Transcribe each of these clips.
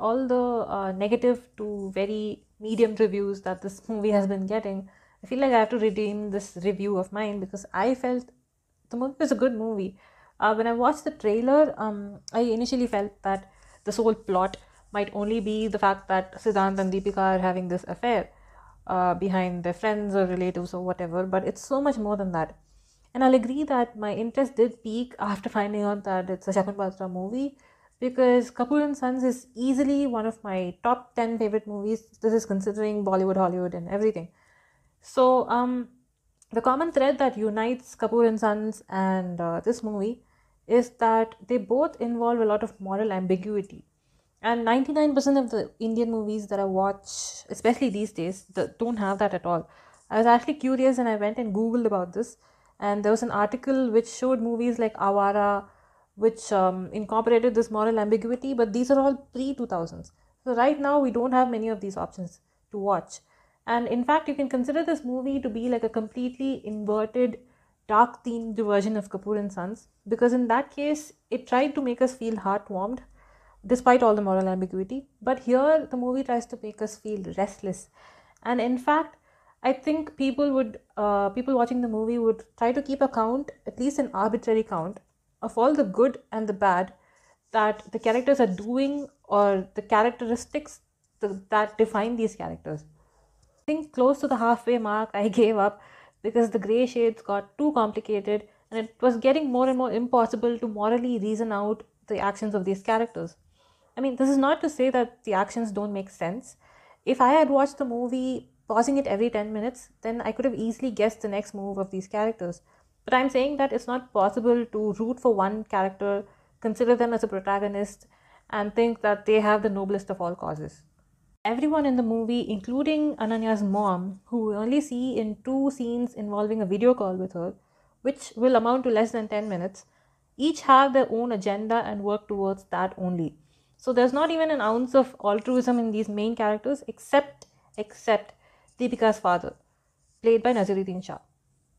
all the uh, negative to very medium reviews that this movie has been getting, I feel like I have to redeem this review of mine because I felt the movie was a good movie. Uh, when I watched the trailer, um, I initially felt that the whole plot might only be the fact that Siddhant and Deepika are having this affair uh, behind their friends or relatives or whatever, but it's so much more than that. And I'll agree that my interest did peak after finding out that it's a Shakun Batra movie because Kapoor and Sons is easily one of my top 10 favorite movies. This is considering Bollywood, Hollywood, and everything. So, um, the common thread that unites Kapoor and Sons and uh, this movie is that they both involve a lot of moral ambiguity. And 99% of the Indian movies that I watch, especially these days, don't have that at all. I was actually curious and I went and Googled about this and there was an article which showed movies like Awara, which um, incorporated this moral ambiguity, but these are all pre 2000s. So, right now, we don't have many of these options to watch. And in fact, you can consider this movie to be like a completely inverted, dark themed version of Kapoor and Sons, because in that case, it tried to make us feel heartwarmed despite all the moral ambiguity. But here, the movie tries to make us feel restless. And in fact, I think people would, uh, people watching the movie would try to keep a count, at least an arbitrary count, of all the good and the bad that the characters are doing or the characteristics that define these characters. I think close to the halfway mark, I gave up because the gray shades got too complicated and it was getting more and more impossible to morally reason out the actions of these characters. I mean, this is not to say that the actions don't make sense. If I had watched the movie pausing it every 10 minutes, then I could have easily guessed the next move of these characters. But I'm saying that it's not possible to root for one character, consider them as a protagonist, and think that they have the noblest of all causes. Everyone in the movie, including Ananya's mom, who we only see in two scenes involving a video call with her, which will amount to less than 10 minutes, each have their own agenda and work towards that only. So there's not even an ounce of altruism in these main characters except except Deepika's father, played by Naseeruddin Shah.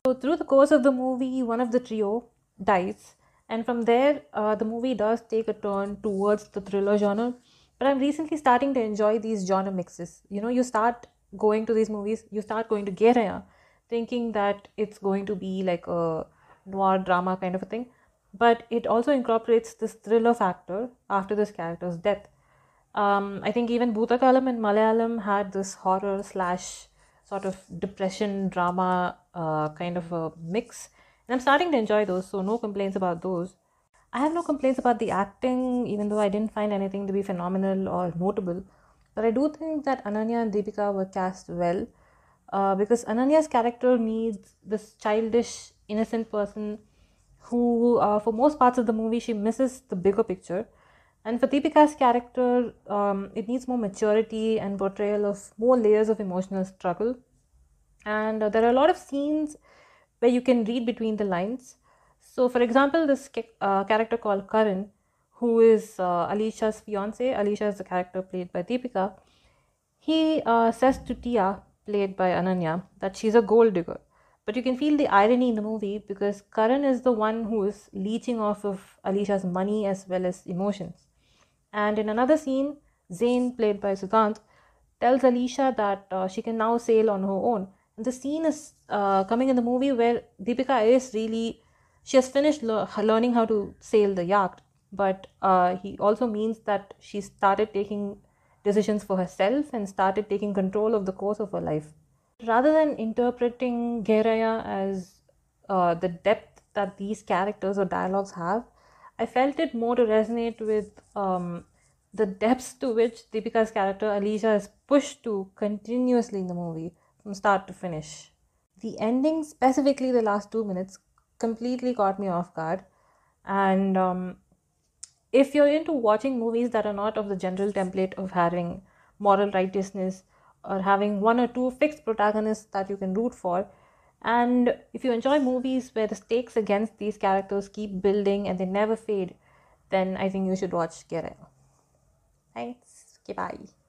So, through the course of the movie, one of the trio dies, and from there, uh, the movie does take a turn towards the thriller genre. But I'm recently starting to enjoy these genre mixes. You know, you start going to these movies, you start going to Gehraiyaan, thinking that it's going to be like a noir drama kind of a thing. But it also incorporates this thriller factor after this character's death. Um, I think even Bhoothakaalam and Malayalam had this horror slash sort of depression drama uh, kind of a mix. And i'm starting to enjoy those so no complaints about those. I have no complaints about the acting even though i didn't find anything to be phenomenal or notable. But i do think that ananya and deepika were cast well uh, because ananya's character needs this childish innocent person who uh, for most parts of the movie she misses the bigger picture. And for Deepika's character, um, it needs more maturity and portrayal of more layers of emotional struggle. And uh, there are a lot of scenes where you can read between the lines. So, for example, this uh, character called Karan, who is uh, fiance, Alisha is the character played by Deepika, he uh, says to Tia, played by Ananya, that she's a gold digger. But you can feel the irony in the movie because Karan is the one who is leeching off of Alisha's money as well as emotions. And in another scene, Zain, played by Siddhant, tells Alisha that uh, she can now sail on her own. The scene is uh, coming in the movie where Deepika is really, she has finished le- learning how to sail the yacht, but uh, he also means that she started taking decisions for herself and started taking control of the course of her life. Rather than interpreting Gehraiyaan as uh, the depth that these characters or dialogues have, I felt it more to resonate with um, the depths to which Deepika's character Alisha is pushed to continuously in the movie from start to finish. The ending, specifically the last two minutes, completely caught me off guard. And um, if you're into watching movies that are not of the general template of having moral righteousness or having one or two fixed protagonists that you can root for, and if you enjoy movies where the stakes against these characters keep building and they never fade, then I think you should watch Gehraiyaan. Thanks. Okay, bye.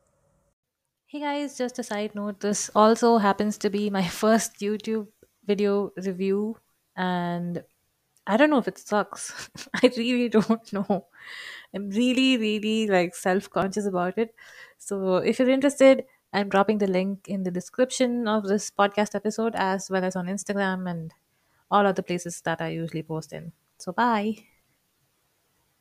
Hey guys, just a side note this also happens to be my first YouTube video review, and I don't know if it sucks. I really don't know. I'm really, really like self conscious about it. So if you're interested, I'm dropping the link in the description of this podcast episode as well as on Instagram and all other places that I usually post in. So bye.